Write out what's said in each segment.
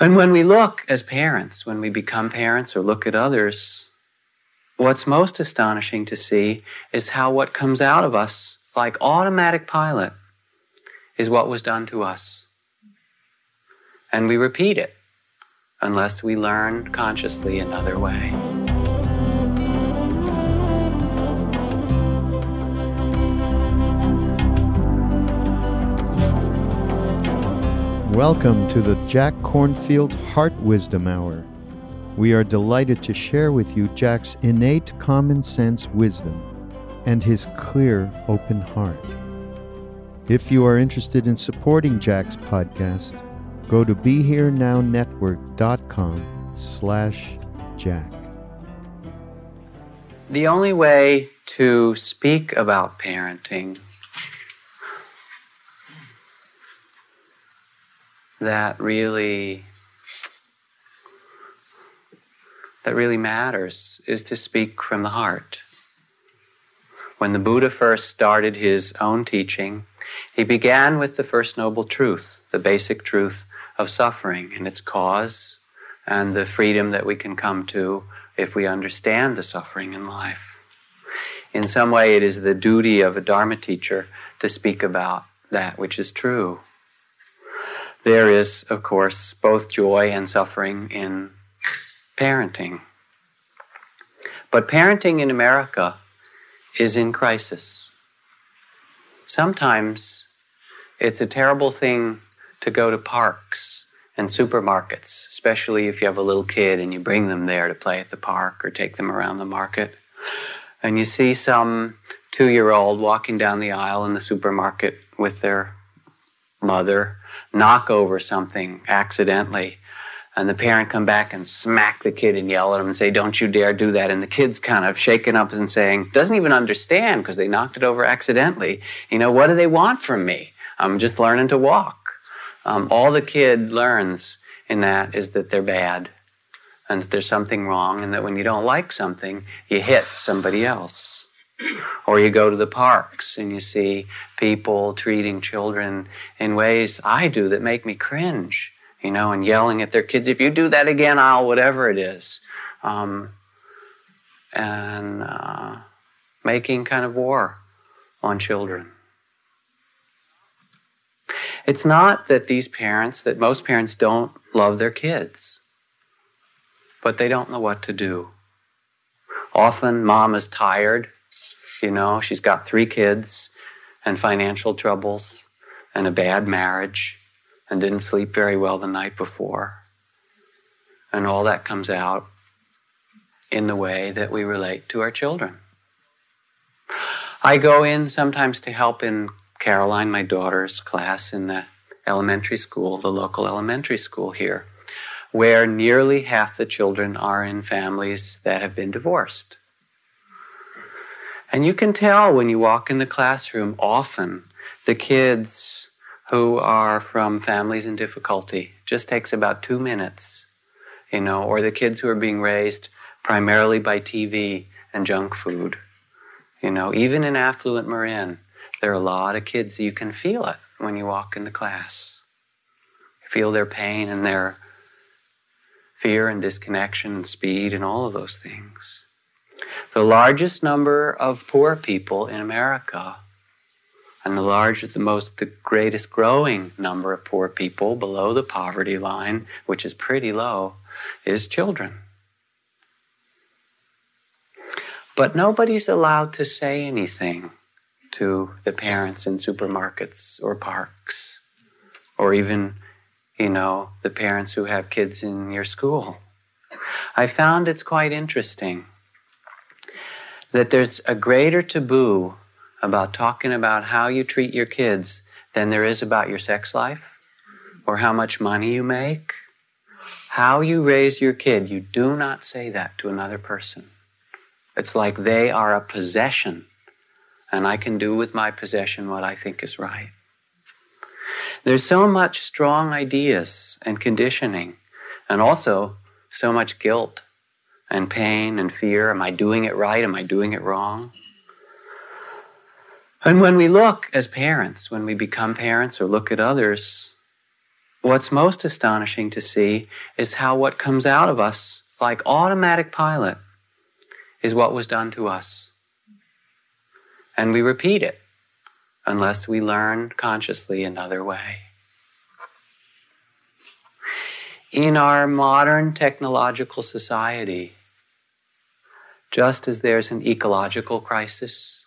And when we look as parents, when we become parents or look at others, what's most astonishing to see is how what comes out of us, like automatic pilot, is what was done to us. And we repeat it unless we learn consciously another way. Welcome to the Jack Kornfield Heart Wisdom Hour. We are delighted to share with you Jack's innate common sense wisdom and his clear, open heart. If you are interested in supporting Jack's podcast, go to BeHereNowNetwork.com slash Jack. The only way to speak about parenting that really that really matters is to speak from the heart. When the Buddha first started his own teaching, he began with the first noble truth, the basic truth of suffering and its cause and the freedom that we can come to if we understand the suffering in life. In some way, it is the duty of a Dharma teacher to speak about that which is true there is, of course, both joy and suffering in parenting. But parenting in America is in crisis. Sometimes it's a terrible thing to go to parks and supermarkets, especially if you have a little kid and you bring them there to play at the park or take them around the market. And you see some two year old walking down the aisle in the supermarket with their mother knock over something accidentally and the parent come back and smack the kid and yell at him and say, don't you dare do that. And the kid's kind of shaken up and saying, doesn't even understand because they knocked it over accidentally. You know, what do they want from me? I'm just learning to walk. Um, all the kid learns in that is that they're bad and that there's something wrong and that when you don't like something, you hit somebody else. Or you go to the parks and you see people treating children in ways I do that make me cringe, you know, and yelling at their kids, if you do that again, I'll whatever it is. Um, and uh, making kind of war on children. It's not that these parents, that most parents don't love their kids, but they don't know what to do. Often mom is tired you know, she's got three kids and financial troubles and a bad marriage and didn't sleep very well the night before. And all that comes out in the way that we relate to our children. I go in sometimes to help in Caroline, my daughter's class in the elementary school, the local elementary school here, where nearly half the children are in families that have been divorced. And you can tell when you walk in the classroom often the kids who are from families in difficulty just takes about two minutes, you know, or the kids who are being raised primarily by TV and junk food. You know, even in affluent Marin, there are a lot of kids, you can feel it when you walk in the class. Feel their pain and their fear and disconnection and speed and all of those things. The largest number of poor people in America and the largest, the most, the greatest growing number of poor people below the poverty line, which is pretty low, is children. But nobody's allowed to say anything to the parents in supermarkets or parks, or even, you know, the parents who have kids in your school. I found it's quite interesting that there's a greater taboo about talking about how you treat your kids than there is about your sex life or how much money you make. How you raise your kid, you do not say that to another person. It's like they are a possession, and I can do with my possession what I think is right. There's so much strong ideas and conditioning, and also so much guilt and pain and fear. Am I doing it right? Am I doing it wrong? And when we look as parents, when we become parents or look at others, what's most astonishing to see is how what comes out of us, like automatic pilot, is what was done to us. And we repeat it unless we learn consciously another way. In our modern technological society, just as there's an ecological crisis,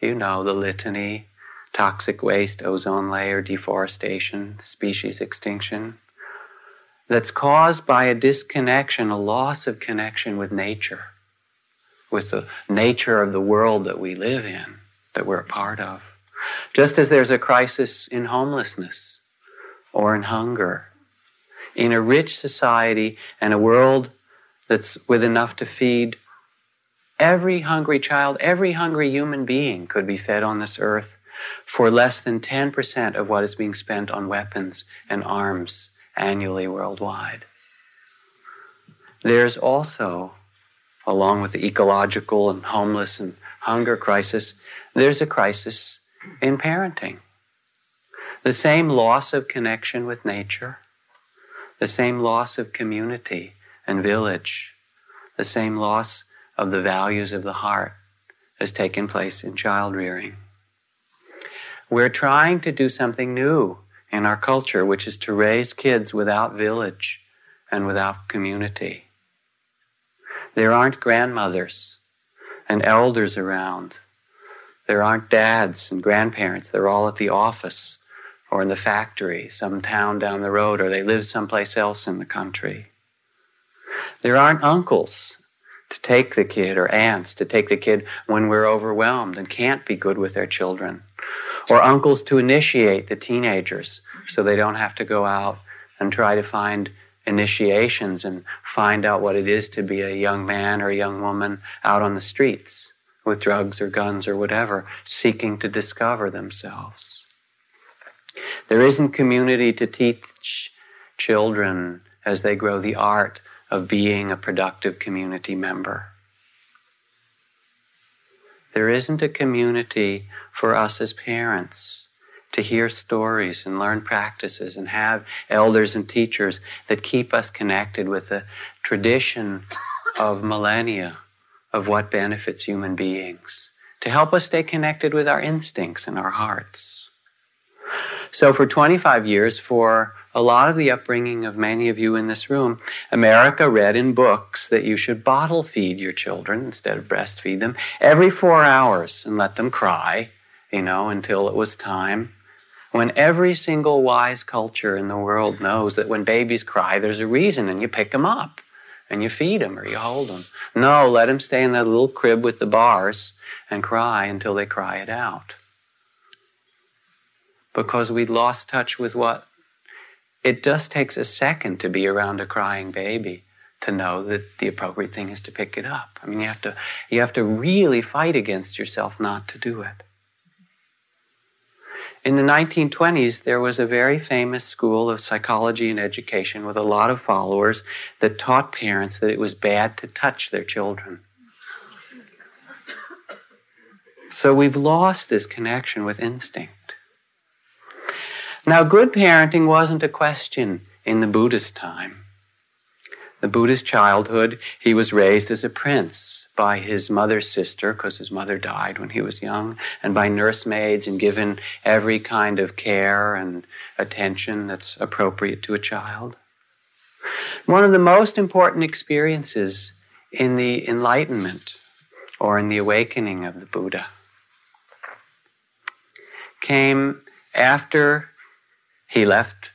you know, the litany, toxic waste, ozone layer, deforestation, species extinction, that's caused by a disconnection, a loss of connection with nature, with the nature of the world that we live in, that we're a part of. Just as there's a crisis in homelessness or in hunger, in a rich society and a world that's with enough to feed Every hungry child, every hungry human being could be fed on this earth for less than 10% of what is being spent on weapons and arms annually worldwide. There's also, along with the ecological and homeless and hunger crisis, there's a crisis in parenting. The same loss of connection with nature, the same loss of community and village, the same loss of the values of the heart has taken place in child rearing. We're trying to do something new in our culture, which is to raise kids without village and without community. There aren't grandmothers and elders around. There aren't dads and grandparents. They're all at the office or in the factory, some town down the road, or they live someplace else in the country. There aren't uncles to take the kid or aunts to take the kid when we're overwhelmed and can't be good with their children. Or uncles to initiate the teenagers so they don't have to go out and try to find initiations and find out what it is to be a young man or a young woman out on the streets with drugs or guns or whatever, seeking to discover themselves. There isn't community to teach children as they grow the art of being a productive community member. There isn't a community for us as parents to hear stories and learn practices and have elders and teachers that keep us connected with the tradition of millennia of what benefits human beings, to help us stay connected with our instincts and our hearts. So for 25 years, for a lot of the upbringing of many of you in this room, America read in books that you should bottle feed your children instead of breastfeed them every four hours and let them cry, you know, until it was time. When every single wise culture in the world knows that when babies cry, there's a reason and you pick them up and you feed them or you hold them. No, let them stay in that little crib with the bars and cry until they cry it out. Because we'd lost touch with what it just takes a second to be around a crying baby to know that the appropriate thing is to pick it up. I mean, you have to, you have to really fight against yourself not to do it. In the 1920s, there was a very famous school of psychology and education with a lot of followers that taught parents that it was bad to touch their children. So we've lost this connection with instinct. Now, good parenting wasn't a question in the Buddhist time. The Buddhist childhood, he was raised as a prince by his mother's sister, because his mother died when he was young, and by nursemaids and given every kind of care and attention that's appropriate to a child. One of the most important experiences in the Enlightenment or in the awakening of the Buddha, came after he left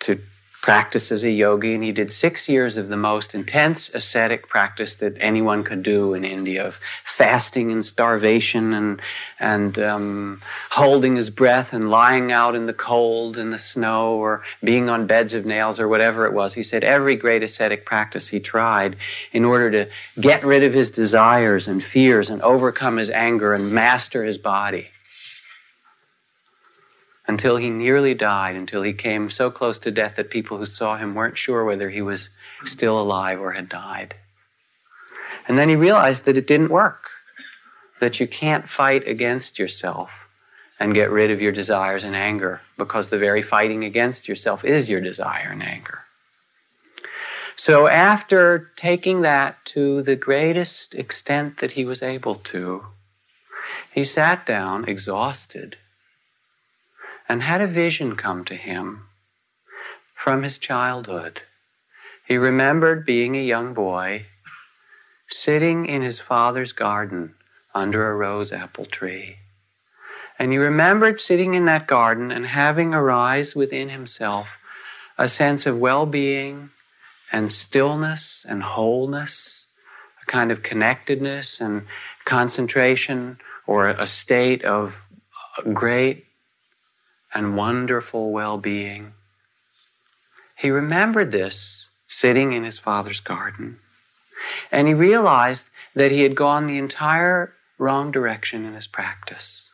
to practice as a yogi, and he did six years of the most intense ascetic practice that anyone could do in India of fasting and starvation and and um, holding his breath and lying out in the cold and the snow or being on beds of nails or whatever it was. He said every great ascetic practice he tried in order to get rid of his desires and fears and overcome his anger and master his body until he nearly died, until he came so close to death that people who saw him weren't sure whether he was still alive or had died. And then he realized that it didn't work, that you can't fight against yourself and get rid of your desires and anger, because the very fighting against yourself is your desire and anger. So after taking that to the greatest extent that he was able to, he sat down exhausted and had a vision come to him from his childhood. He remembered being a young boy sitting in his father's garden under a rose apple tree. And he remembered sitting in that garden and having arise within himself a sense of well being and stillness and wholeness, a kind of connectedness and concentration, or a state of great and wonderful well being. He remembered this sitting in his father's garden, and he realized that he had gone the entire wrong direction in his practice.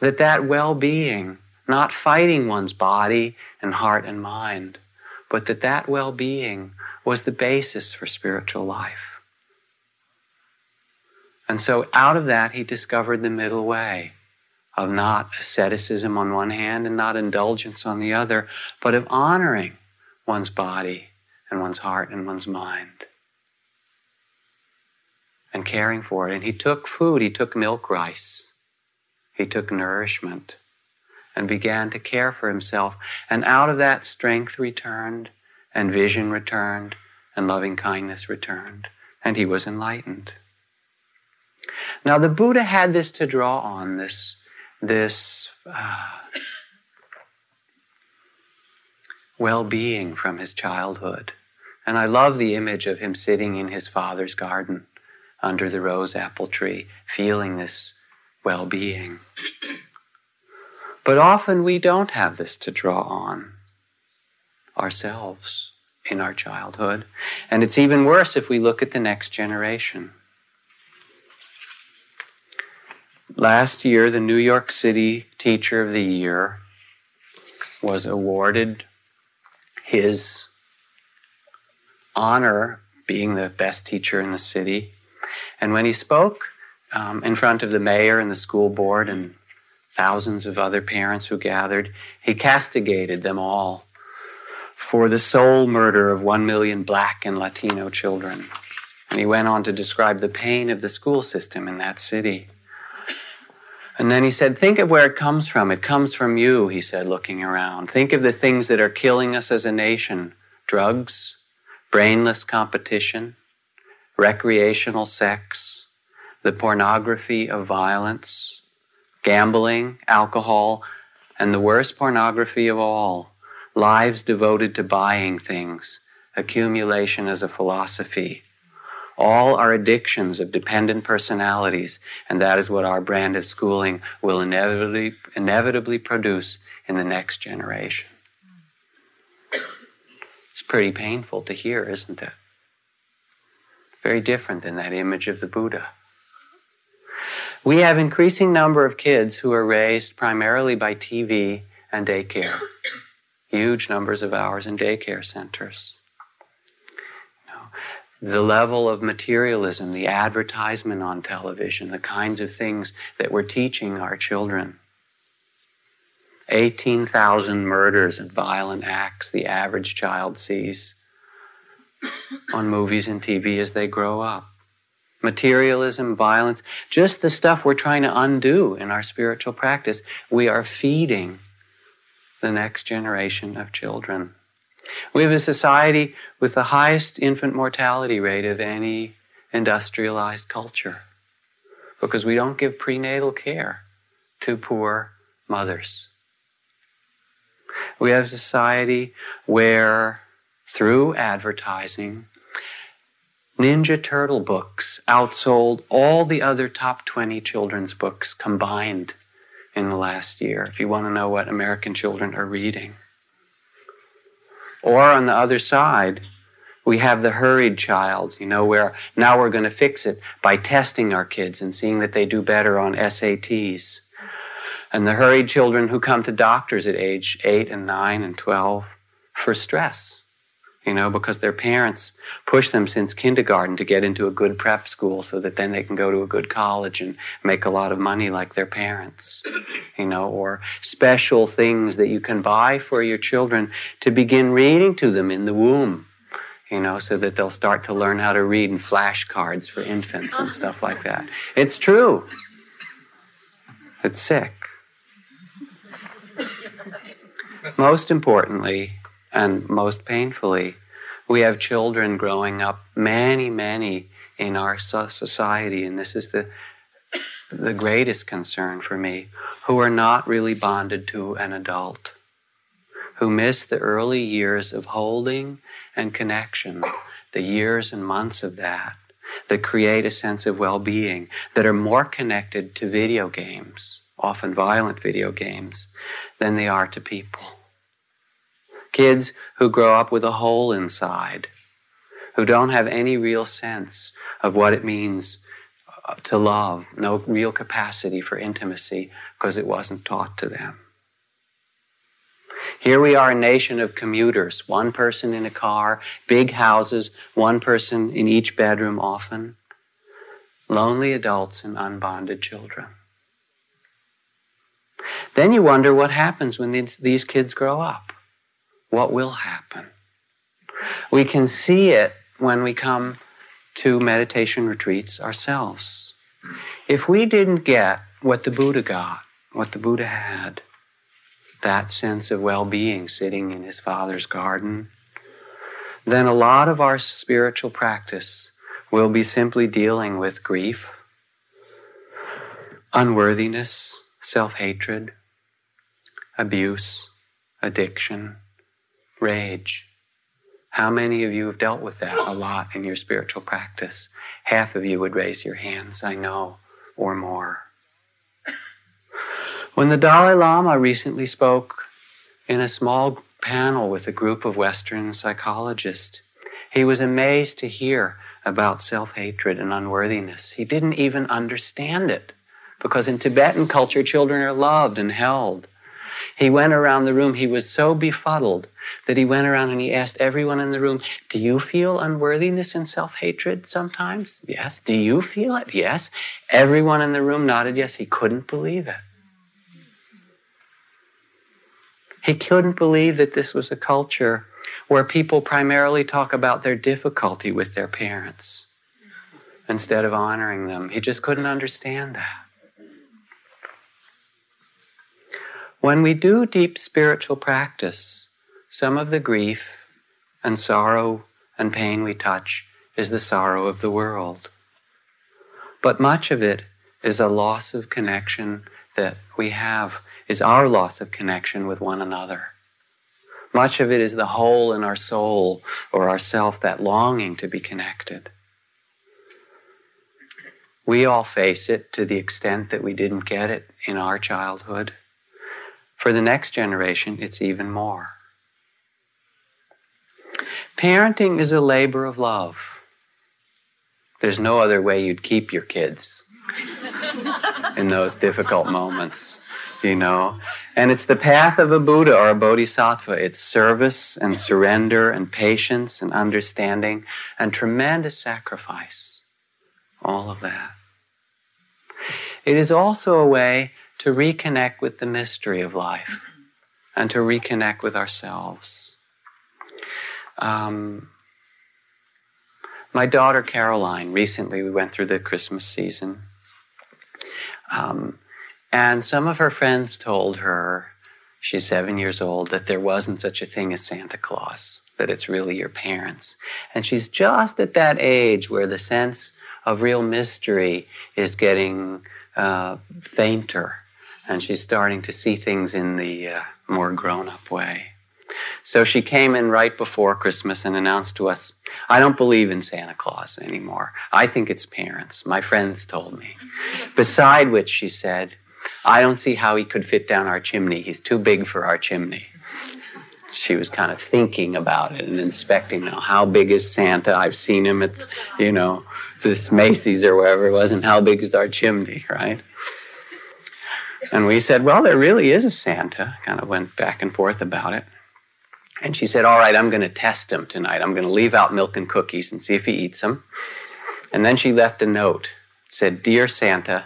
That that well being, not fighting one's body and heart and mind, but that that well being was the basis for spiritual life. And so out of that, he discovered the middle way of not asceticism on one hand and not indulgence on the other, but of honoring one's body and one's heart and one's mind and caring for it. And he took food, he took milk rice, he took nourishment and began to care for himself. And out of that, strength returned and vision returned and loving kindness returned. And he was enlightened. Now, the Buddha had this to draw on, this this uh, well being from his childhood. And I love the image of him sitting in his father's garden under the rose apple tree, feeling this well being. But often we don't have this to draw on ourselves in our childhood. And it's even worse if we look at the next generation. Last year, the New York City Teacher of the Year was awarded his honor being the best teacher in the city. And when he spoke um, in front of the mayor and the school board and thousands of other parents who gathered, he castigated them all for the soul murder of one million black and Latino children. And he went on to describe the pain of the school system in that city. And then he said, Think of where it comes from. It comes from you, he said, looking around. Think of the things that are killing us as a nation drugs, brainless competition, recreational sex, the pornography of violence, gambling, alcohol, and the worst pornography of all, lives devoted to buying things, accumulation as a philosophy, all are addictions of dependent personalities, and that is what our brand of schooling will inevitably, inevitably produce in the next generation. It's pretty painful to hear, isn't it? Very different than that image of the Buddha. We have increasing number of kids who are raised primarily by TV and daycare. Huge numbers of hours in daycare centers the level of materialism, the advertisement on television, the kinds of things that we're teaching our children. 18,000 murders and violent acts the average child sees on movies and TV as they grow up. Materialism, violence, just the stuff we're trying to undo in our spiritual practice. We are feeding the next generation of children. We have a society with the highest infant mortality rate of any industrialized culture because we don't give prenatal care to poor mothers. We have a society where, through advertising, Ninja Turtle books outsold all the other top 20 children's books combined in the last year, if you want to know what American children are reading. Or on the other side, we have the hurried child, you know, where now we're going to fix it by testing our kids and seeing that they do better on SATs. And the hurried children who come to doctors at age 8 and 9 and 12 for stress, you know, because their parents push them since kindergarten to get into a good prep school so that then they can go to a good college and make a lot of money like their parents, you know, or special things that you can buy for your children to begin reading to them in the womb you know, so that they'll start to learn how to read in flashcards for infants and stuff like that. It's true. It's sick. Most importantly, and most painfully, we have children growing up, many, many in our society, and this is the, the greatest concern for me, who are not really bonded to an adult, who miss the early years of holding and connection, the years and months of that, that create a sense of well being, that are more connected to video games, often violent video games, than they are to people. Kids who grow up with a hole inside, who don't have any real sense of what it means uh, to love, no real capacity for intimacy because it wasn't taught to them. Here we are a nation of commuters, one person in a car, big houses, one person in each bedroom often, lonely adults and unbonded children. Then you wonder what happens when these, these kids grow up. What will happen? We can see it when we come to meditation retreats ourselves. If we didn't get what the Buddha got, what the Buddha had, that sense of well being sitting in his father's garden, then a lot of our spiritual practice will be simply dealing with grief, unworthiness, self hatred, abuse, addiction, rage. How many of you have dealt with that a lot in your spiritual practice? Half of you would raise your hands, I know, or more. When the Dalai Lama recently spoke in a small panel with a group of Western psychologists, he was amazed to hear about self hatred and unworthiness. He didn't even understand it because in Tibetan culture, children are loved and held. He went around the room, he was so befuddled that he went around and he asked everyone in the room, Do you feel unworthiness and self hatred sometimes? Yes. Do you feel it? Yes. Everyone in the room nodded yes. He couldn't believe it. He couldn't believe that this was a culture where people primarily talk about their difficulty with their parents instead of honoring them. He just couldn't understand that. When we do deep spiritual practice, some of the grief and sorrow and pain we touch is the sorrow of the world. But much of it is a loss of connection that we have is our loss of connection with one another. Much of it is the hole in our soul or our self, that longing to be connected. We all face it to the extent that we didn't get it in our childhood. For the next generation, it's even more. Parenting is a labor of love. There's no other way you'd keep your kids in those difficult moments you know. And it's the path of a Buddha or a Bodhisattva. It's service and surrender and patience and understanding and tremendous sacrifice. All of that. It is also a way to reconnect with the mystery of life and to reconnect with ourselves. Um, my daughter Caroline, recently we went through the Christmas season. Um, and some of her friends told her she's seven years old, that there wasn't such a thing as Santa Claus, that it's really your parents. And she's just at that age where the sense of real mystery is getting uh, fainter, and she's starting to see things in the uh, more grown up way. So she came in right before Christmas and announced to us, I don't believe in Santa Claus anymore. I think it's parents. My friends told me. Beside which she said, I don't see how he could fit down our chimney. He's too big for our chimney. She was kind of thinking about it and inspecting now how big is Santa? I've seen him at, you know, this Macy's or wherever it was, and how big is our chimney, right? And we said, well, there really is a Santa. Kind of went back and forth about it. And she said, all right, I'm going to test him tonight. I'm going to leave out milk and cookies and see if he eats them. And then she left a note. It said, Dear Santa,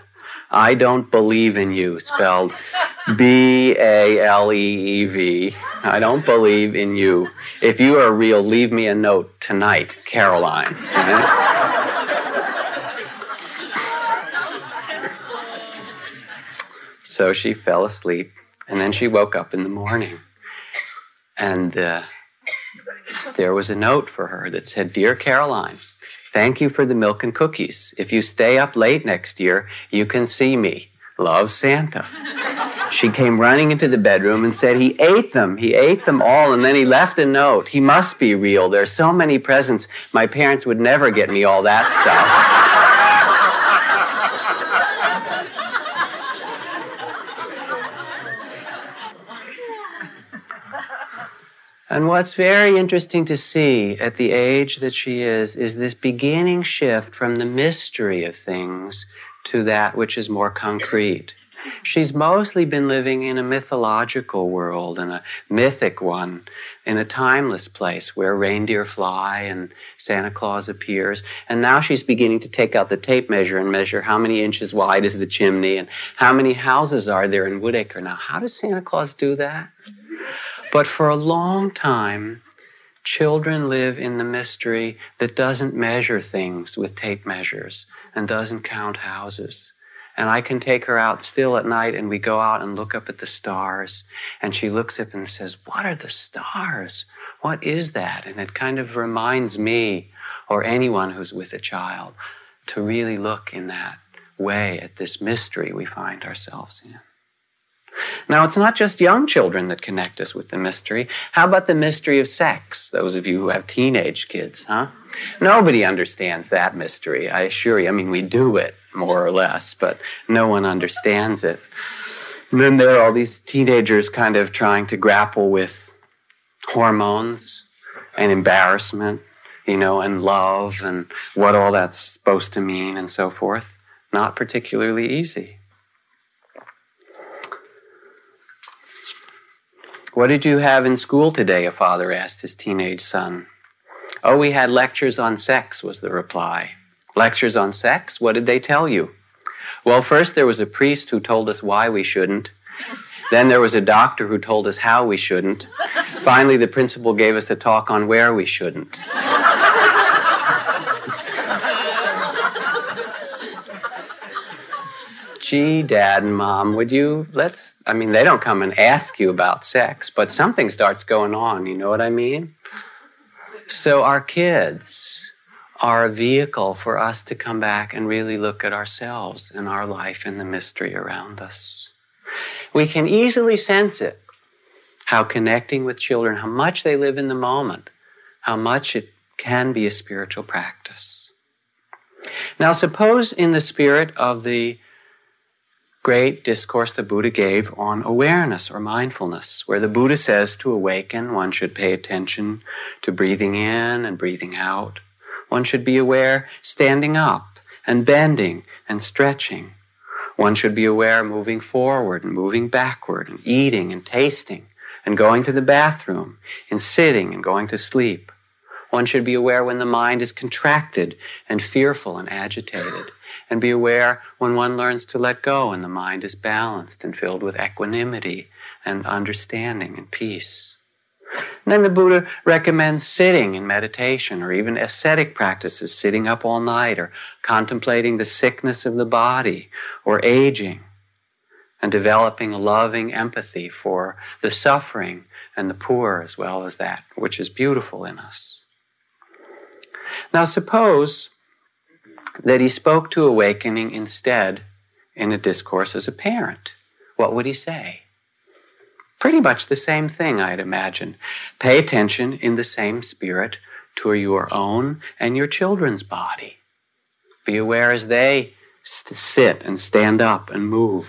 I don't believe in you, spelled B A L E E V. I don't believe in you. If you are real, leave me a note tonight, Caroline. So she fell asleep, and then she woke up in the morning. And uh, there was a note for her that said, Dear Caroline, Thank you for the milk and cookies. If you stay up late next year, you can see me. Love Santa. She came running into the bedroom and said he ate them. He ate them all and then he left a note. He must be real. There's so many presents. My parents would never get me all that stuff. And what's very interesting to see at the age that she is, is this beginning shift from the mystery of things to that which is more concrete. She's mostly been living in a mythological world and a mythic one, in a timeless place where reindeer fly and Santa Claus appears. And now she's beginning to take out the tape measure and measure how many inches wide is the chimney and how many houses are there in Woodacre. Now, how does Santa Claus do that? But for a long time, children live in the mystery that doesn't measure things with tape measures and doesn't count houses. And I can take her out still at night and we go out and look up at the stars. And she looks up and says, What are the stars? What is that? And it kind of reminds me or anyone who's with a child to really look in that way at this mystery we find ourselves in. Now, it's not just young children that connect us with the mystery. How about the mystery of sex? Those of you who have teenage kids, huh? Nobody understands that mystery, I assure you. I mean, we do it, more or less, but no one understands it. And then there are all these teenagers kind of trying to grapple with hormones and embarrassment, you know, and love and what all that's supposed to mean and so forth. Not particularly easy. What did you have in school today? A father asked his teenage son. Oh, we had lectures on sex, was the reply. Lectures on sex? What did they tell you? Well, first there was a priest who told us why we shouldn't. Then there was a doctor who told us how we shouldn't. Finally, the principal gave us a talk on where we shouldn't. Gee, dad and mom, would you, let's, I mean, they don't come and ask you about sex, but something starts going on, you know what I mean? So our kids are a vehicle for us to come back and really look at ourselves and our life and the mystery around us. We can easily sense it, how connecting with children, how much they live in the moment, how much it can be a spiritual practice. Now, suppose in the spirit of the great discourse the Buddha gave on awareness or mindfulness, where the Buddha says to awaken, one should pay attention to breathing in and breathing out. One should be aware standing up and bending and stretching. One should be aware moving forward and moving backward and eating and tasting and going to the bathroom and sitting and going to sleep. One should be aware when the mind is contracted and fearful and agitated and be aware when one learns to let go and the mind is balanced and filled with equanimity and understanding and peace. And then the Buddha recommends sitting in meditation or even ascetic practices, sitting up all night or contemplating the sickness of the body or aging. and developing a loving empathy for the suffering and the poor as well as that which is beautiful in us. Now, suppose that he spoke to awakening instead in a discourse as a parent. What would he say? Pretty much the same thing, I'd imagine. Pay attention in the same spirit to your own and your children's body. Be aware as they sit and stand up and move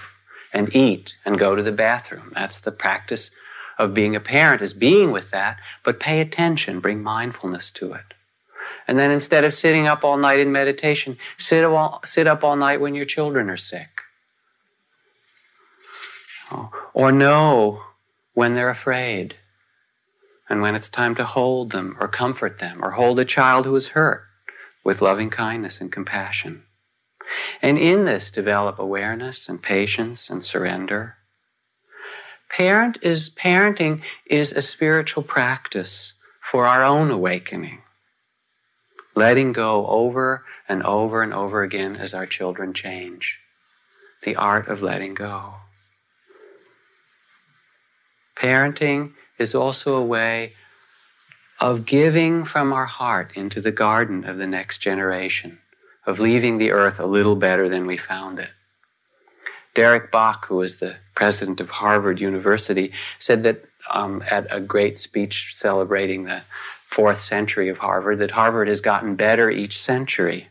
and eat and go to the bathroom. That's the practice of being a parent is being with that, but pay attention, bring mindfulness to it. And then instead of sitting up all night in meditation, sit, all, sit up all night when your children are sick. Or know when they're afraid and when it's time to hold them or comfort them or hold a child who is hurt with loving kindness and compassion. And in this, develop awareness and patience and surrender. Parent is, parenting is a spiritual practice for our own awakening. Letting go over and over and over again as our children change. The art of letting go. Parenting is also a way of giving from our heart into the garden of the next generation of leaving the earth a little better than we found it. Derek Bok, who was the president of Harvard University, said that um, at a great speech celebrating the fourth century of Harvard, that Harvard has gotten better each century.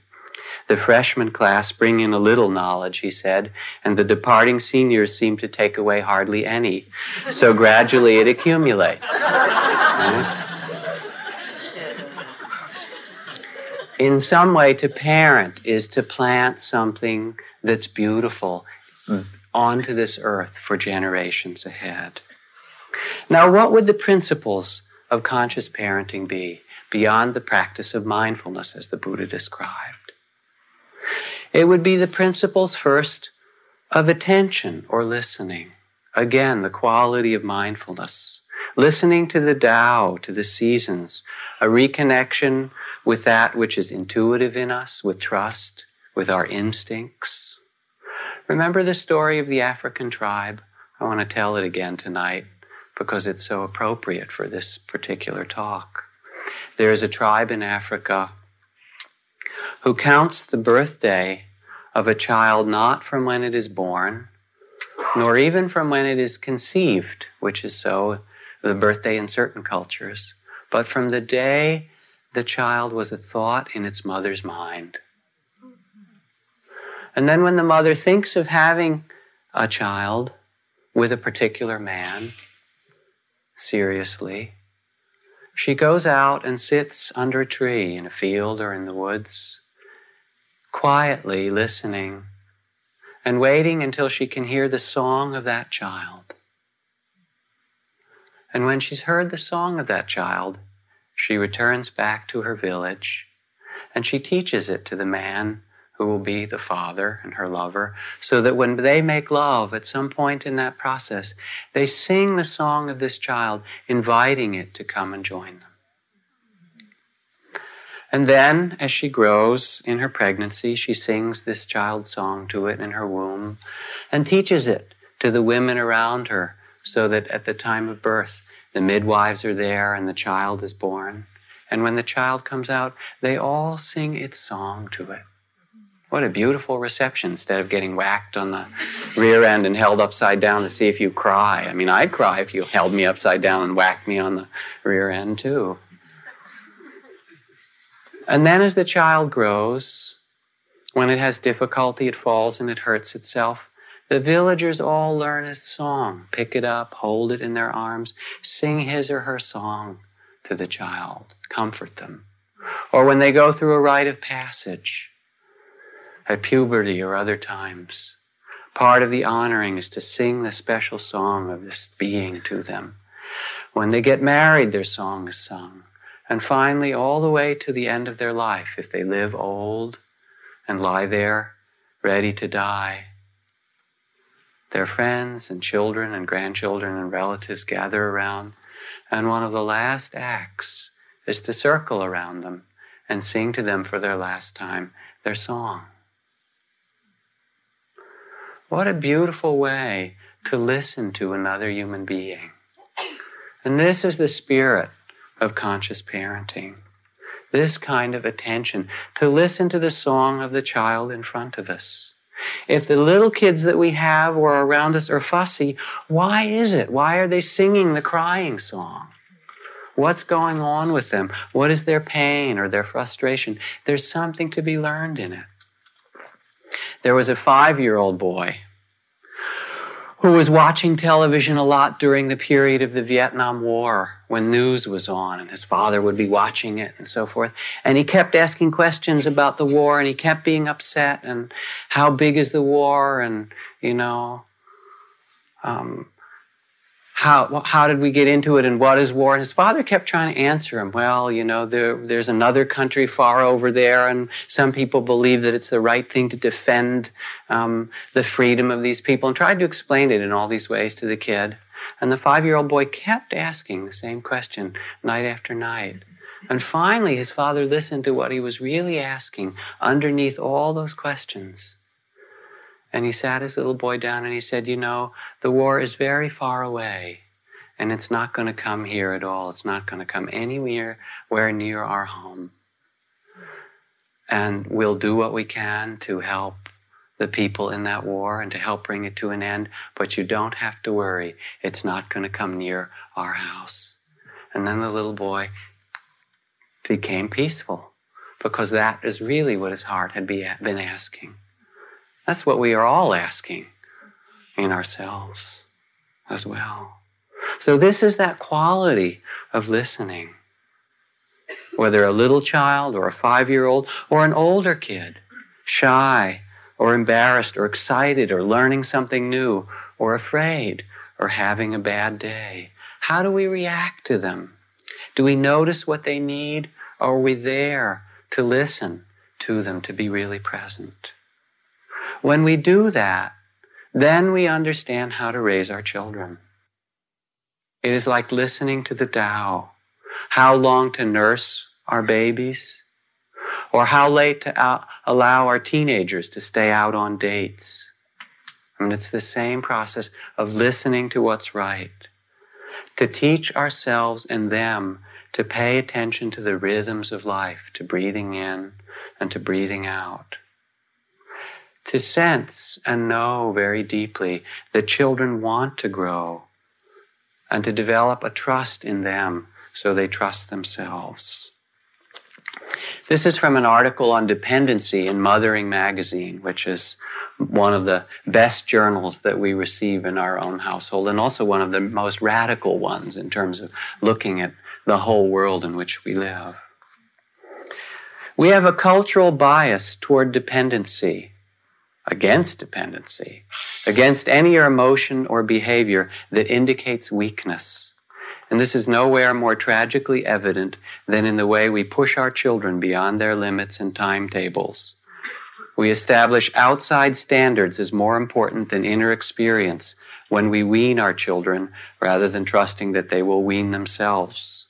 The freshman class bring in a little knowledge, he said, and the departing seniors seem to take away hardly any. So gradually it accumulates. Right? in some way to parent is to plant something that's beautiful onto this earth for generations ahead. Now, what would the principles of conscious parenting be beyond the practice of mindfulness as the Buddha described? It would be the principles first of attention or listening. Again, the quality of mindfulness. Listening to the Tao, to the seasons, a reconnection with that which is intuitive in us, with trust, with our instincts. Remember the story of the African tribe? I want to tell it again tonight because it's so appropriate for this particular talk. There is a tribe in Africa who counts the birthday of a child not from when it is born, nor even from when it is conceived, which is so the birthday in certain cultures, but from the day the child was a thought in its mother's mind. And then when the mother thinks of having a child with a particular man, seriously, she goes out and sits under a tree in a field or in the woods, quietly listening and waiting until she can hear the song of that child. And when she's heard the song of that child, she returns back to her village and she teaches it to the man who will be the father and her lover, so that when they make love at some point in that process, they sing the song of this child, inviting it to come and join them. And then, as she grows in her pregnancy, she sings this child's song to it in her womb and teaches it to the women around her, so that at the time of birth, the midwives are there and the child is born. And when the child comes out, they all sing its song to it. What a beautiful reception instead of getting whacked on the rear end and held upside down to see if you cry. I mean, I'd cry if you held me upside down and whacked me on the rear end too. And then as the child grows, when it has difficulty, it falls and it hurts itself. The villagers all learn a song, pick it up, hold it in their arms, sing his or her song to the child, comfort them. Or when they go through a rite of passage, at puberty or other times, part of the honoring is to sing the special song of this being to them. When they get married, their song is sung. And finally, all the way to the end of their life, if they live old and lie there ready to die, their friends and children and grandchildren and relatives gather around, and one of the last acts is to circle around them and sing to them for their last time their song. What a beautiful way to listen to another human being. And this is the spirit of conscious parenting. This kind of attention to listen to the song of the child in front of us. If the little kids that we have or around us are fussy, why is it? Why are they singing the crying song? What's going on with them? What is their pain or their frustration? There's something to be learned in it. There was a five year old boy who was watching television a lot during the period of the Vietnam War when news was on and his father would be watching it and so forth. And he kept asking questions about the war and he kept being upset and how big is the war and, you know, um, how, how did we get into it and what is war? And his father kept trying to answer him. Well, you know, there, there's another country far over there and some people believe that it's the right thing to defend um, the freedom of these people and tried to explain it in all these ways to the kid. And the five-year-old boy kept asking the same question night after night. And finally, his father listened to what he was really asking underneath all those questions. And he sat his little boy down and he said, You know, the war is very far away and it's not going to come here at all. It's not going to come anywhere where near our home. And we'll do what we can to help the people in that war and to help bring it to an end, but you don't have to worry. It's not going to come near our house. And then the little boy became peaceful because that is really what his heart had been asking. That's what we are all asking in ourselves as well. So this is that quality of listening. Whether a little child or a five year old or an older kid, shy or embarrassed or excited or learning something new or afraid or having a bad day. How do we react to them? Do we notice what they need are we there to listen to them, to be really present? When we do that, then we understand how to raise our children. It is like listening to the Tao. How long to nurse our babies? Or how late to out, allow our teenagers to stay out on dates? I mean, it's the same process of listening to what's right. To teach ourselves and them to pay attention to the rhythms of life, to breathing in and to breathing out to sense and know very deeply that children want to grow and to develop a trust in them so they trust themselves. This is from an article on dependency in Mothering Magazine, which is one of the best journals that we receive in our own household and also one of the most radical ones in terms of looking at the whole world in which we live. We have a cultural bias toward dependency against dependency, against any emotion or behavior that indicates weakness. And this is nowhere more tragically evident than in the way we push our children beyond their limits and timetables. We establish outside standards as more important than inner experience when we wean our children rather than trusting that they will wean themselves.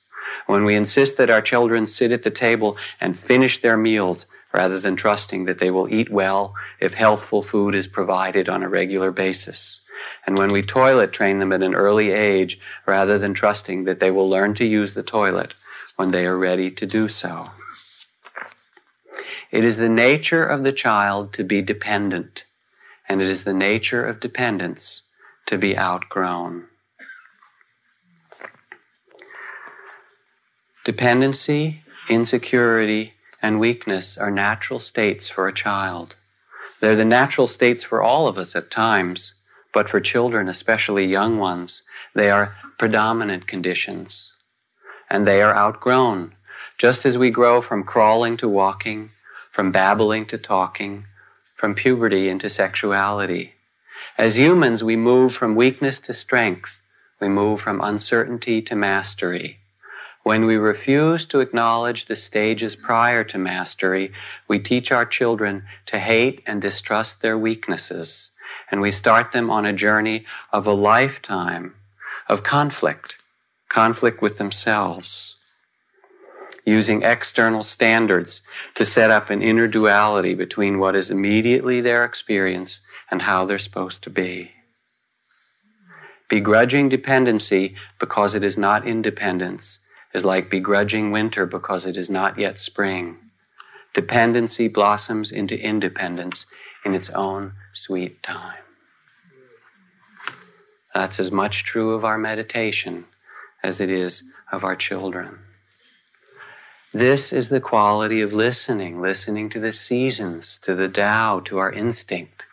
When we insist that our children sit at the table and finish their meals rather than trusting that they will eat well if healthful food is provided on a regular basis. And when we toilet train them at an early age, rather than trusting that they will learn to use the toilet when they are ready to do so. It is the nature of the child to be dependent, and it is the nature of dependence to be outgrown. Dependency, insecurity, and weakness are natural states for a child. They're the natural states for all of us at times, but for children, especially young ones, they are predominant conditions. And they are outgrown, just as we grow from crawling to walking, from babbling to talking, from puberty into sexuality. As humans, we move from weakness to strength. We move from uncertainty to mastery. When we refuse to acknowledge the stages prior to mastery, we teach our children to hate and distrust their weaknesses, and we start them on a journey of a lifetime of conflict, conflict with themselves, using external standards to set up an inner duality between what is immediately their experience and how they're supposed to be. Begrudging dependency because it is not independence is like begrudging winter because it is not yet spring. Dependency blossoms into independence in its own sweet time. That's as much true of our meditation as it is of our children. This is the quality of listening, listening to the seasons, to the Tao, to our instinct,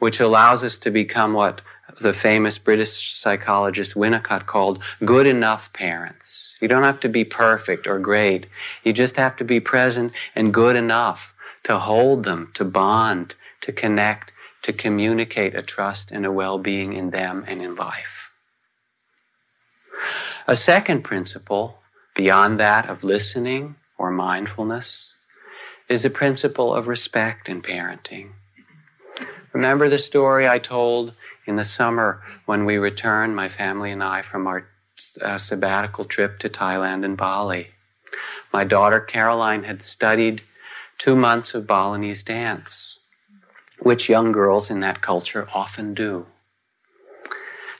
which allows us to become what the famous British psychologist Winnicott called good enough parents. You don't have to be perfect or great. You just have to be present and good enough to hold them, to bond, to connect, to communicate a trust and a well-being in them and in life. A second principle, beyond that of listening or mindfulness, is the principle of respect in parenting. Remember the story I told in the summer when we returned, my family and I, from our uh, sabbatical trip to Thailand and Bali. My daughter Caroline had studied two months of Balinese dance, which young girls in that culture often do.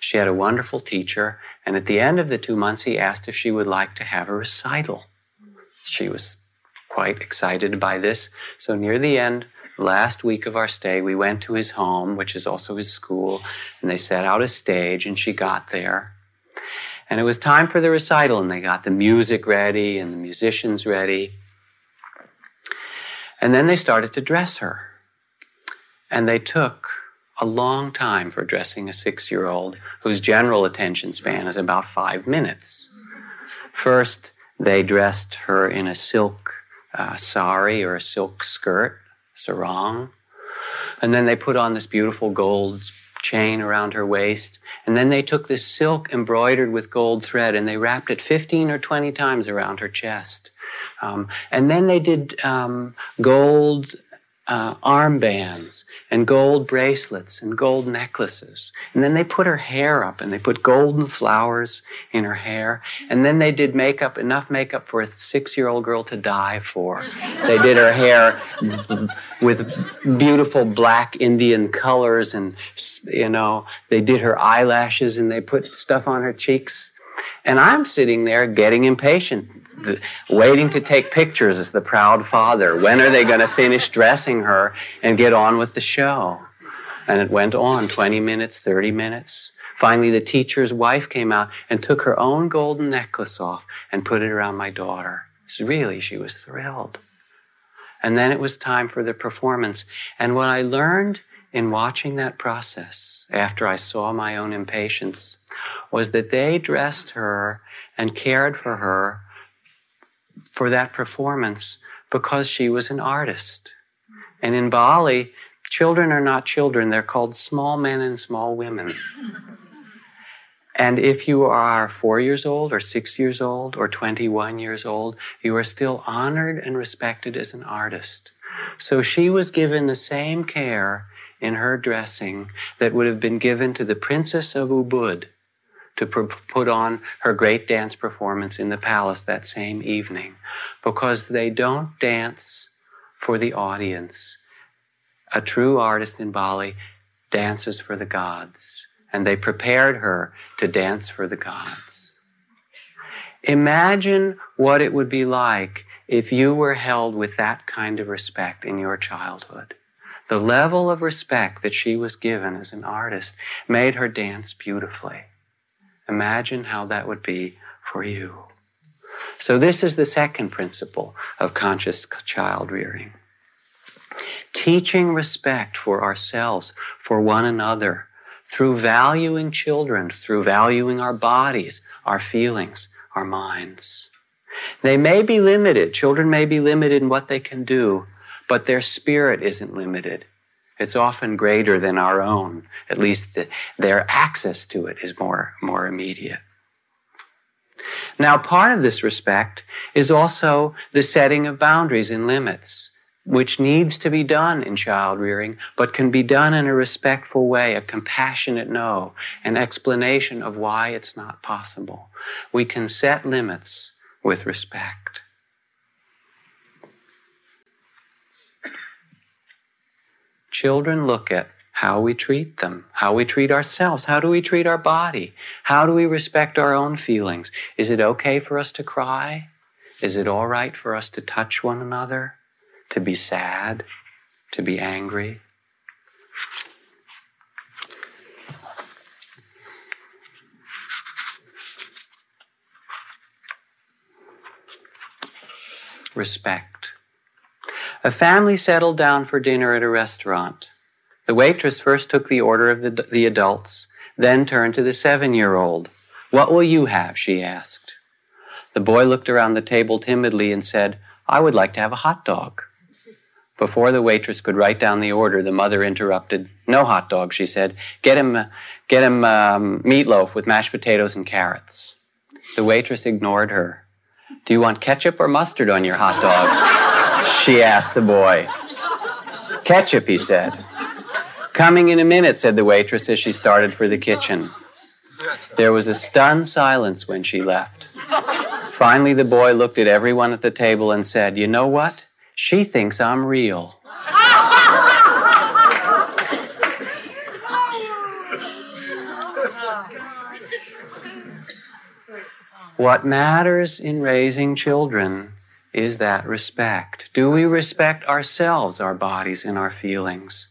She had a wonderful teacher, and at the end of the two months, he asked if she would like to have a recital. She was quite excited by this. So near the end, last week of our stay, we went to his home, which is also his school, and they set out a stage, and she got there. And it was time for the recital, and they got the music ready and the musicians ready. And then they started to dress her. And they took a long time for dressing a six year old whose general attention span is about five minutes. First, they dressed her in a silk uh, sari or a silk skirt sarong. And then they put on this beautiful gold chain around her waist. And then they took this silk embroidered with gold thread and they wrapped it 15 or 20 times around her chest. Um, and then they did um, gold uh, armbands and gold bracelets and gold necklaces. And then they put her hair up and they put golden flowers in her hair. And then they did makeup, enough makeup for a six year old girl to die for. They did her hair with beautiful black Indian colors and, you know, they did her eyelashes and they put stuff on her cheeks. And I'm sitting there getting impatient waiting to take pictures as the proud father. When are they going to finish dressing her and get on with the show? And it went on 20 minutes, 30 minutes. Finally, the teacher's wife came out and took her own golden necklace off and put it around my daughter. So Really, she was thrilled. And then it was time for the performance. And what I learned in watching that process after I saw my own impatience was that they dressed her and cared for her for that performance because she was an artist. And in Bali, children are not children, they're called small men and small women. And if you are four years old, or six years old, or 21 years old, you are still honored and respected as an artist. So she was given the same care in her dressing that would have been given to the Princess of Ubud to put on her great dance performance in the palace that same evening because they don't dance for the audience. A true artist in Bali dances for the gods, and they prepared her to dance for the gods. Imagine what it would be like if you were held with that kind of respect in your childhood. The level of respect that she was given as an artist made her dance beautifully. Imagine how that would be for you. So, this is the second principle of conscious child rearing. Teaching respect for ourselves, for one another, through valuing children, through valuing our bodies, our feelings, our minds. They may be limited. Children may be limited in what they can do, but their spirit isn't limited. It's often greater than our own. At least the, their access to it is more, more immediate. Now, part of this respect is also the setting of boundaries and limits, which needs to be done in child rearing, but can be done in a respectful way, a compassionate no, an explanation of why it's not possible. We can set limits with respect. Children look at how we treat them, how we treat ourselves, how do we treat our body, how do we respect our own feelings? Is it okay for us to cry? Is it all right for us to touch one another, to be sad, to be angry? Respect. A family settled down for dinner at a restaurant. The waitress first took the order of the, the adults, then turned to the seven year old. What will you have? she asked. The boy looked around the table timidly and said, I would like to have a hot dog. Before the waitress could write down the order, the mother interrupted. No hot dog, she said. Get him, get him um, meatloaf with mashed potatoes and carrots. The waitress ignored her. Do you want ketchup or mustard on your hot dog? She asked the boy. Ketchup, he said. Coming in a minute, said the waitress as she started for the kitchen. There was a stunned silence when she left. Finally, the boy looked at everyone at the table and said, You know what? She thinks I'm real. what matters in raising children is that respect. Do we respect ourselves, our bodies, and our feelings?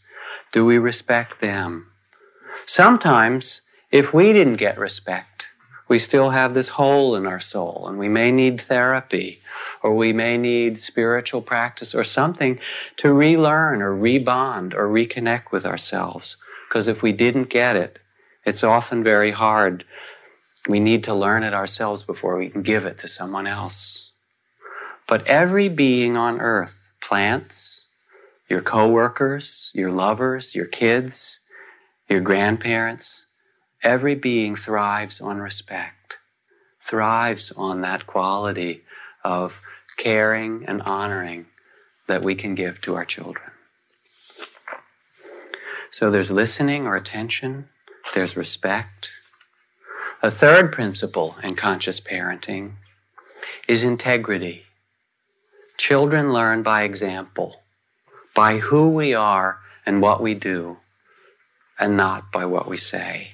Do we respect them? Sometimes, if we didn't get respect, we still have this hole in our soul and we may need therapy or we may need spiritual practice or something to relearn or rebond or reconnect with ourselves. Because if we didn't get it, it's often very hard. We need to learn it ourselves before we can give it to someone else. But every being on earth, plants, your coworkers, your lovers, your kids, your grandparents. Every being thrives on respect, thrives on that quality of caring and honoring that we can give to our children. So there's listening or attention, there's respect. A third principle in conscious parenting is integrity. Children learn by example by who we are and what we do, and not by what we say.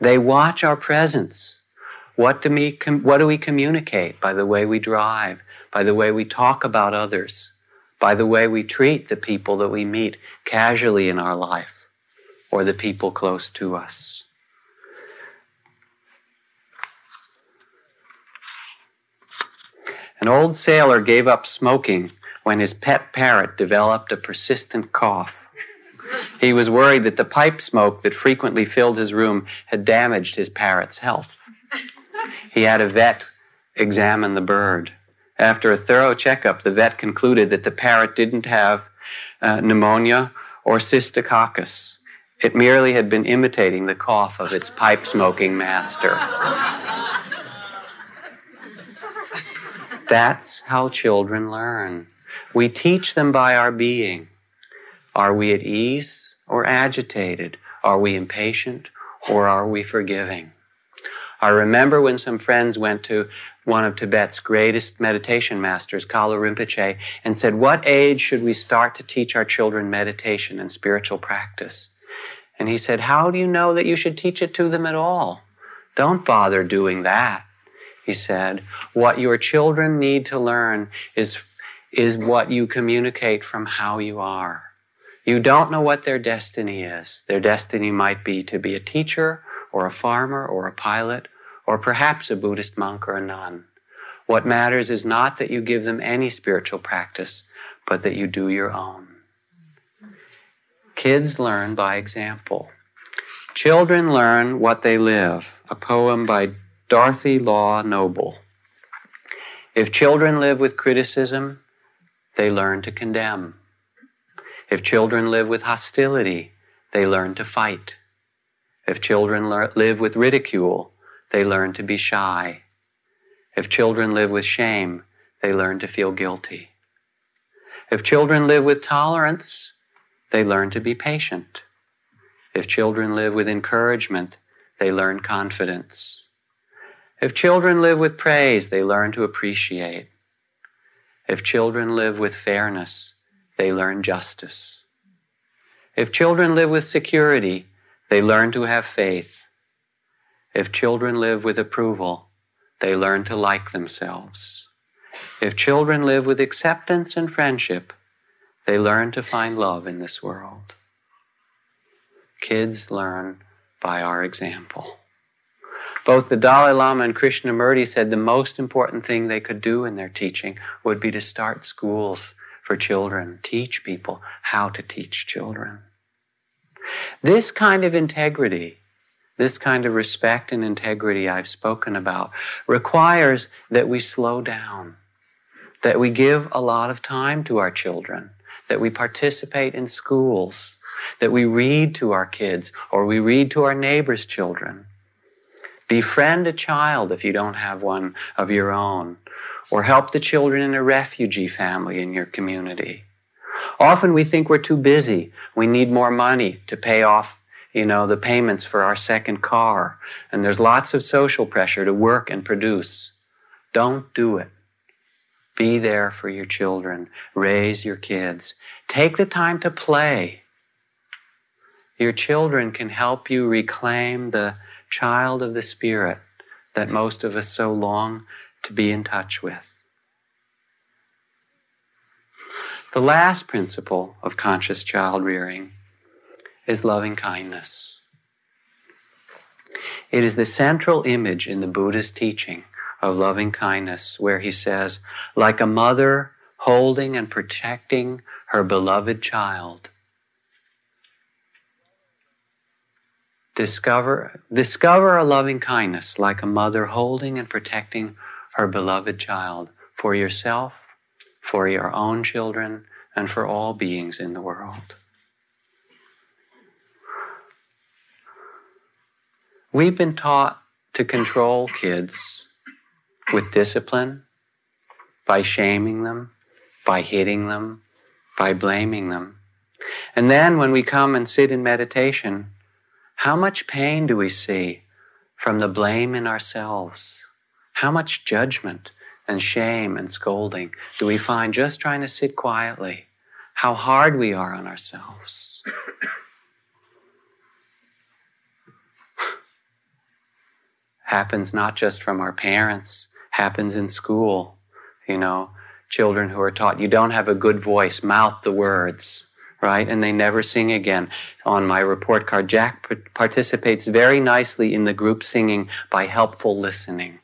They watch our presence. What do, we, what do we communicate by the way we drive, by the way we talk about others, by the way we treat the people that we meet casually in our life, or the people close to us? An old sailor gave up smoking when his pet parrot developed a persistent cough. He was worried that the pipe smoke that frequently filled his room had damaged his parrot's health. He had a vet examine the bird. After a thorough checkup, the vet concluded that the parrot didn't have uh, pneumonia or psittacosis. It merely had been imitating the cough of its pipe smoking master. That's how children learn. We teach them by our being. Are we at ease or agitated? Are we impatient or are we forgiving? I remember when some friends went to one of Tibet's greatest meditation masters, Kalu Rinpoche, and said, What age should we start to teach our children meditation and spiritual practice? And he said, How do you know that you should teach it to them at all? Don't bother doing that. He said, What your children need to learn is is what you communicate from how you are. You don't know what their destiny is. Their destiny might be to be a teacher or a farmer or a pilot or perhaps a Buddhist monk or a nun. What matters is not that you give them any spiritual practice, but that you do your own. Kids learn by example. Children learn what they live. A poem by Dorothy Law Nolte. If children live with criticism, they learn to condemn. If children live with hostility, they learn to fight. If children live with ridicule, they learn to be shy. If children live with shame, they learn to feel guilty. If children live with tolerance, they learn to be patient. If children live with encouragement, they learn confidence. If children live with praise, they learn to appreciate. If children live with fairness, they learn justice. If children live with security, they learn to have faith. If children live with approval, they learn to like themselves. If children live with acceptance and friendship, they learn to find love in this world. Kids learn by our example. Both the Dalai Lama and Krishnamurti said the most important thing they could do in their teaching would be to start schools for children, teach people how to teach children. This kind of integrity, this kind of respect and integrity I've spoken about, requires that we slow down, that we give a lot of time to our children, that we participate in schools, that we read to our kids or we read to our neighbors' children. Befriend a child if you don't have one of your own, or help the children in a refugee family in your community. Often we think we're too busy. We need more money to pay off, you know, the payments for our second car. And there's lots of social pressure to work and produce. Don't do it. Be there for your children. Raise your kids. Take the time to play. Your children can help you reclaim the child of the Spirit that most of us so long to be in touch with. The last principle of conscious child rearing is loving kindness. It is the central image in the Buddha's teaching of loving kindness, where he says, like a mother holding and protecting her beloved child. Discover, discover a loving kindness like a mother holding and protecting her beloved child for yourself, for your own children, and for all beings in the world. We've been taught to control kids with discipline, by shaming them, by hitting them, by blaming them. And then when we come and sit in meditation, how much pain do we see from the blame in ourselves? How much judgment and shame and scolding do we find just trying to sit quietly? How hard we are on ourselves. Happens not just from our parents, happens in school. You know, children who are taught you don't have a good voice, mouth the words, right? And they never sing again. On my report card, Jack participates very nicely in the group singing by helpful listening,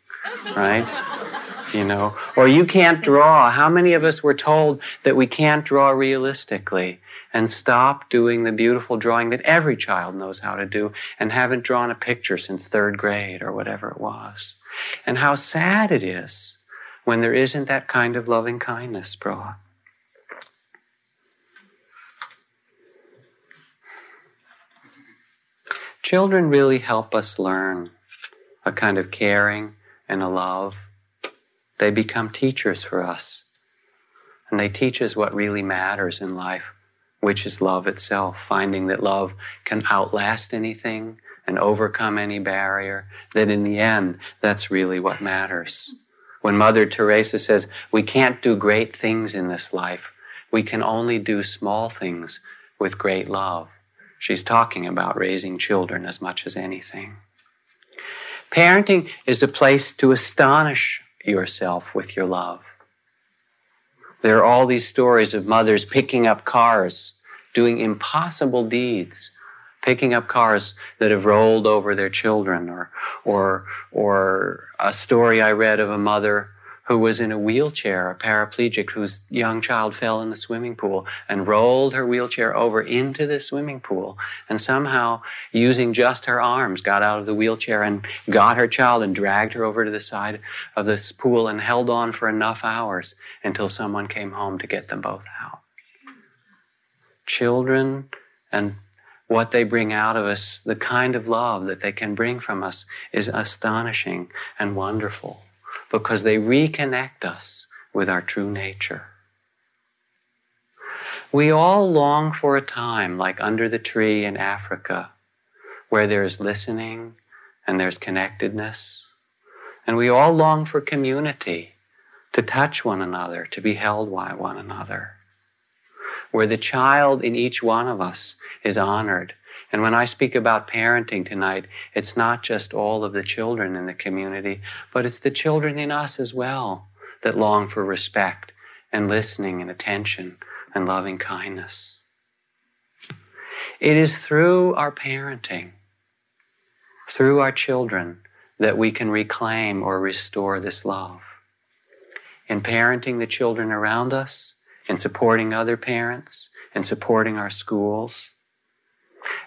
right? you know, or you can't draw. How many of us were told that we can't draw realistically? and stop doing the beautiful drawing that every child knows how to do and haven't drawn a picture since third grade or whatever it was. And how sad it is when there isn't that kind of loving kindness brought. Children really help us learn a kind of caring and a love. They become teachers for us. And they teach us what really matters in life, which is love itself, finding that love can outlast anything, and overcome any barrier, that in the end, that's really what matters. When Mother Teresa says, we can't do great things in this life, we can only do small things with great love. She's talking about raising children as much as anything. Parenting is a place to astonish yourself with your love. There are all these stories of mothers picking up cars, doing impossible deeds picking up cars that have rolled over their children or or or a story I read of a mother who was in a wheelchair, a paraplegic whose young child fell in the swimming pool and rolled her wheelchair over into the swimming pool and somehow using just her arms got out of the wheelchair and got her child and dragged her over to the side of this pool and held on for enough hours until someone came home to get them both out. Children and what they bring out of us, the kind of love that they can bring from us is astonishing and wonderful because they reconnect us with our true nature. We all long for a time like under the tree in Africa where there's listening and there's connectedness. And we all long for community, to touch one another, to be held by one another. where the child in each one of us is honored. And when I speak about parenting tonight, it's not just all of the children in the community, but it's the children in us as well that long for respect and listening and attention and loving kindness. It is through our parenting, through our children, that we can reclaim or restore this love. In parenting the children around us, in supporting other parents, in supporting our schools.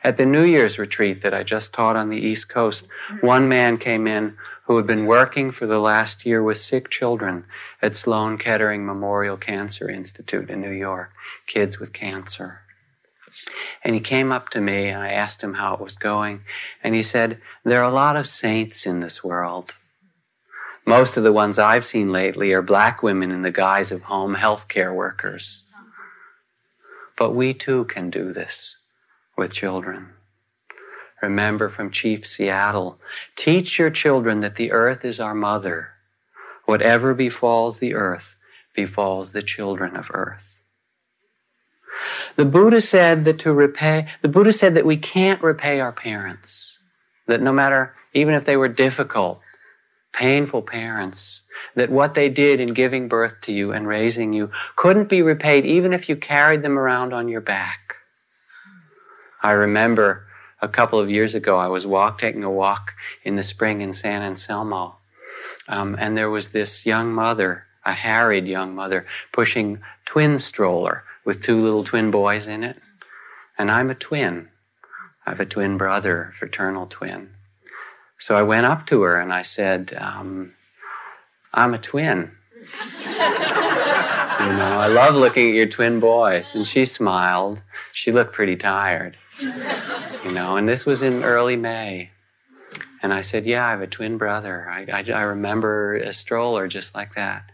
At the New Year's retreat that I just taught on the East Coast, one man came in who had been working for the last year with sick children at Sloan Kettering Memorial Cancer Institute in New York, kids with cancer. And he came up to me and I asked him how it was going. And he said, There are a lot of saints in this world. Most of the ones I've seen lately are black women in the guise of home health care workers. But we too can do this with children. Remember from Chief Seattle, teach your children that the earth is our mother. Whatever befalls the earth befalls the children of earth. The Buddha said that to repay, the Buddha said that we can't repay our parents. That no matter, even if they were difficult, painful parents, that what they did in giving birth to you and raising you couldn't be repaid even if you carried them around on your back. I remember a couple of years ago, I was walk, taking a walk in the spring in San Anselmo. Um, and there was this young mother, a harried young mother, pushing twin stroller with two little twin boys in it. And I'm a twin. I have a twin brother, fraternal twin. So I went up to her and I said, um, I'm a twin. you know, I love looking at your twin boys. And she smiled. She looked pretty tired. You know, and this was in early May. And I said, Yeah, I have a twin brother. I, I, I remember a stroller just like that.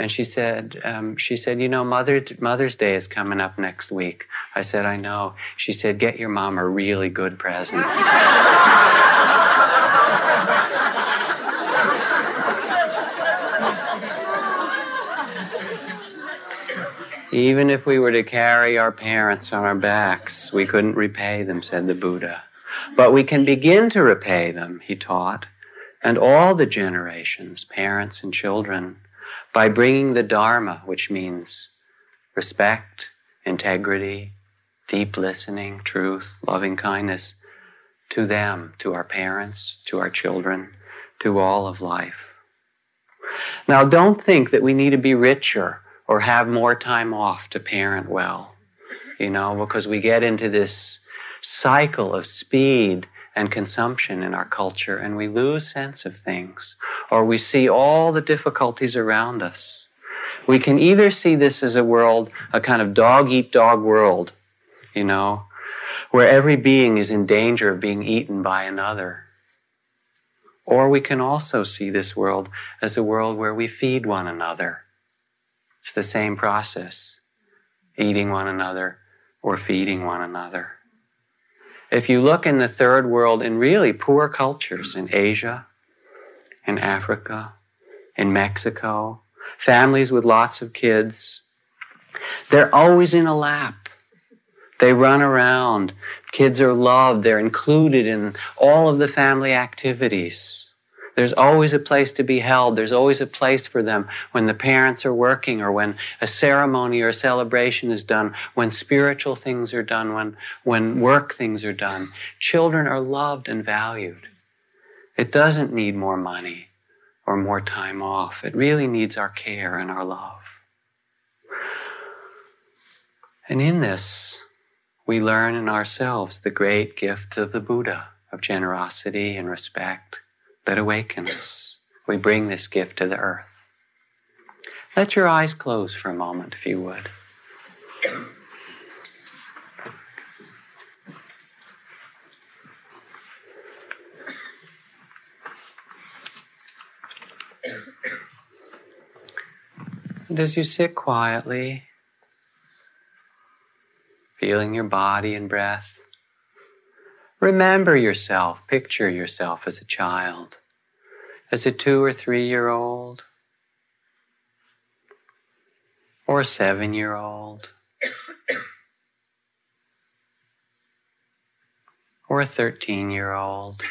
And she said, um, she said, you know, Mother, Mother's Day is coming up next week. I said, I know. She said, get your mom a really good present. Even if we were to carry our parents on our backs, we couldn't repay them, said the Buddha. But we can begin to repay them, he taught, and all the generations, parents and children by bringing the Dharma, which means respect, integrity, deep listening, truth, loving kindness, to them, to our parents, to our children, to all of life. Now, don't think that we need to be richer or have more time off to parent well, you know, because we get into this cycle of speed and consumption in our culture and we lose sense of things or we see all the difficulties around us. We can either see this as a world, a kind of dog eat dog world, you know, where every being is in danger of being eaten by another. Or we can also see this world as a world where we feed one another. It's the same process, eating one another or feeding one another. If you look in the third world in really poor cultures in Asia, in Africa, in Mexico, families with lots of kids, they're always in a lap. They run around. Kids are loved. They're included in all of the family activities. There's always a place to be held. There's always a place for them when the parents are working or when a ceremony or a celebration is done, when spiritual things are done, when, when work things are done. Children are loved and valued. It doesn't need more money or more time off. It really needs our care and our love. And in this, we learn in ourselves the great gift of the Buddha of generosity and respect that awakens. We bring this gift to the earth. Let your eyes close for a moment, if you would. And as you sit quietly, feeling your body and breath, remember yourself, picture yourself as a child, as a two or three year old or a seven year old or a 13 year old,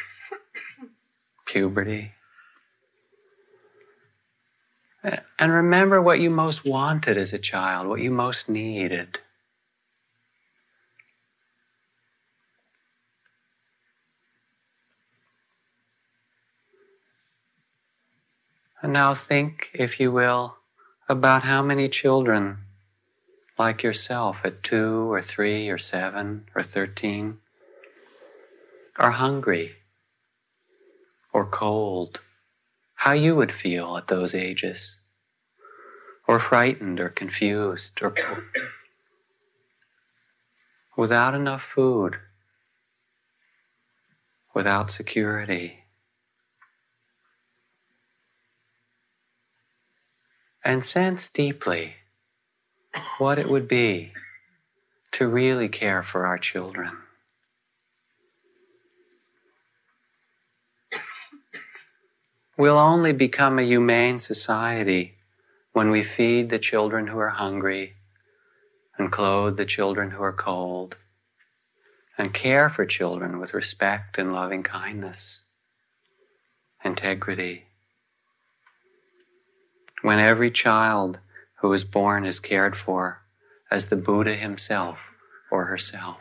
puberty. And remember what you most wanted as a child, what you most needed. And now think, if you will, about how many children like yourself at two or three or seven or thirteen are hungry or cold, how you would feel at those ages, or frightened or confused or without enough food, without security. And sense deeply what it would be to really care for our children. We'll only become a humane society when we feed the children who are hungry and clothe the children who are cold and care for children with respect and loving kindness, integrity when every child who is born is cared for as the Buddha himself or herself.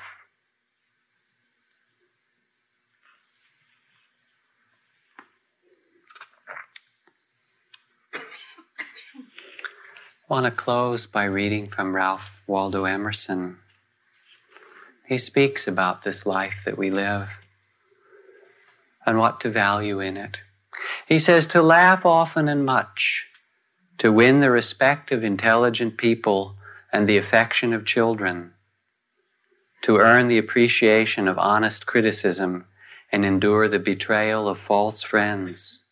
I want to close by reading from Ralph Waldo Emerson. He speaks about this life that we live and what to value in it. He says to laugh often and much to win the respect of intelligent people and the affection of children, to earn the appreciation of honest criticism and endure the betrayal of false friends,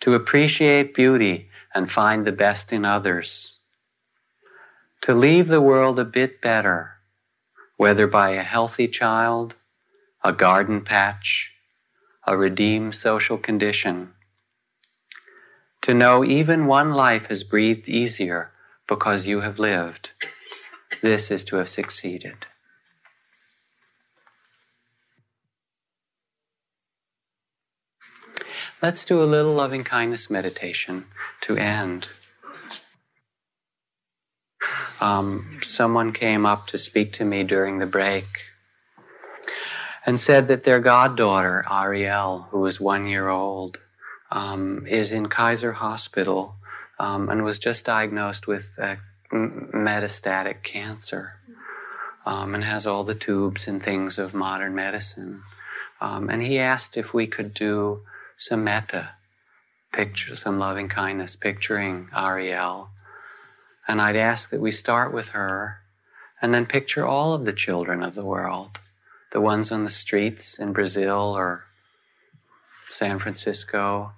to appreciate beauty and find the best in others, to leave the world a bit better, whether by a healthy child, a garden patch, a redeemed social condition, to know even one life has breathed easier because you have lived. This is to have succeeded. Let's do a little loving kindness meditation to end. Um, someone came up to speak to me during the break and said that their goddaughter, Ariel, who was one year old, um, is in Kaiser Hospital um, and was just diagnosed with uh, metastatic cancer um, and has all the tubes and things of modern medicine. Um, and he asked if we could do some metta, picture, some loving kindness, picturing Ariel. And I'd ask that we start with her and then picture all of the children of the world, the ones on the streets in Brazil or San Francisco,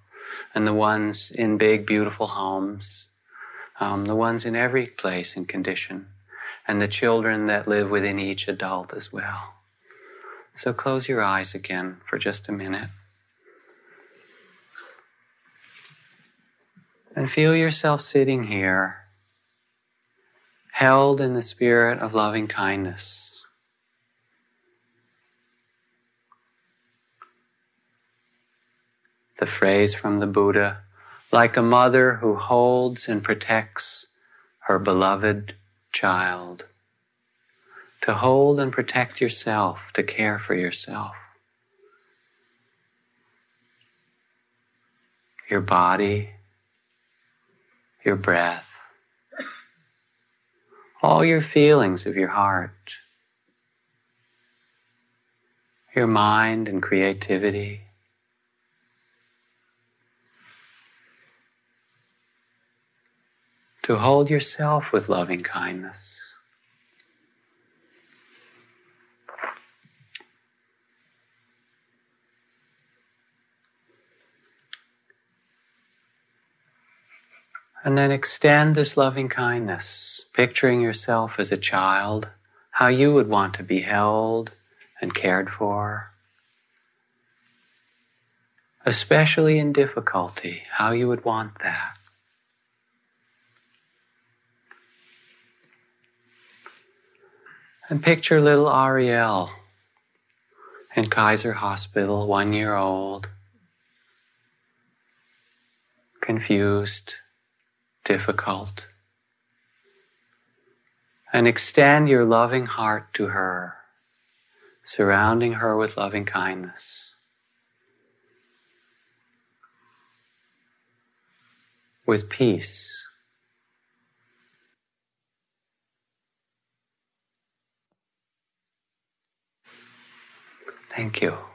and the ones in big, beautiful homes, um, the ones in every place and condition, and the children that live within each adult as well. So close your eyes again for just a minute. And feel yourself sitting here, held in the spirit of loving kindness. The phrase from the Buddha, like a mother who holds and protects her beloved child. To hold and protect yourself, to care for yourself. Your body, your breath, all your feelings of your heart, your mind and creativity. To hold yourself with loving kindness. And then extend this loving kindness, picturing yourself as a child, how you would want to be held and cared for. Especially in difficulty, how you would want that. And picture little Ariel in Kaiser Hospital, one year old, confused, difficult. And extend your loving heart to her, surrounding her with loving kindness. With peace. Thank you.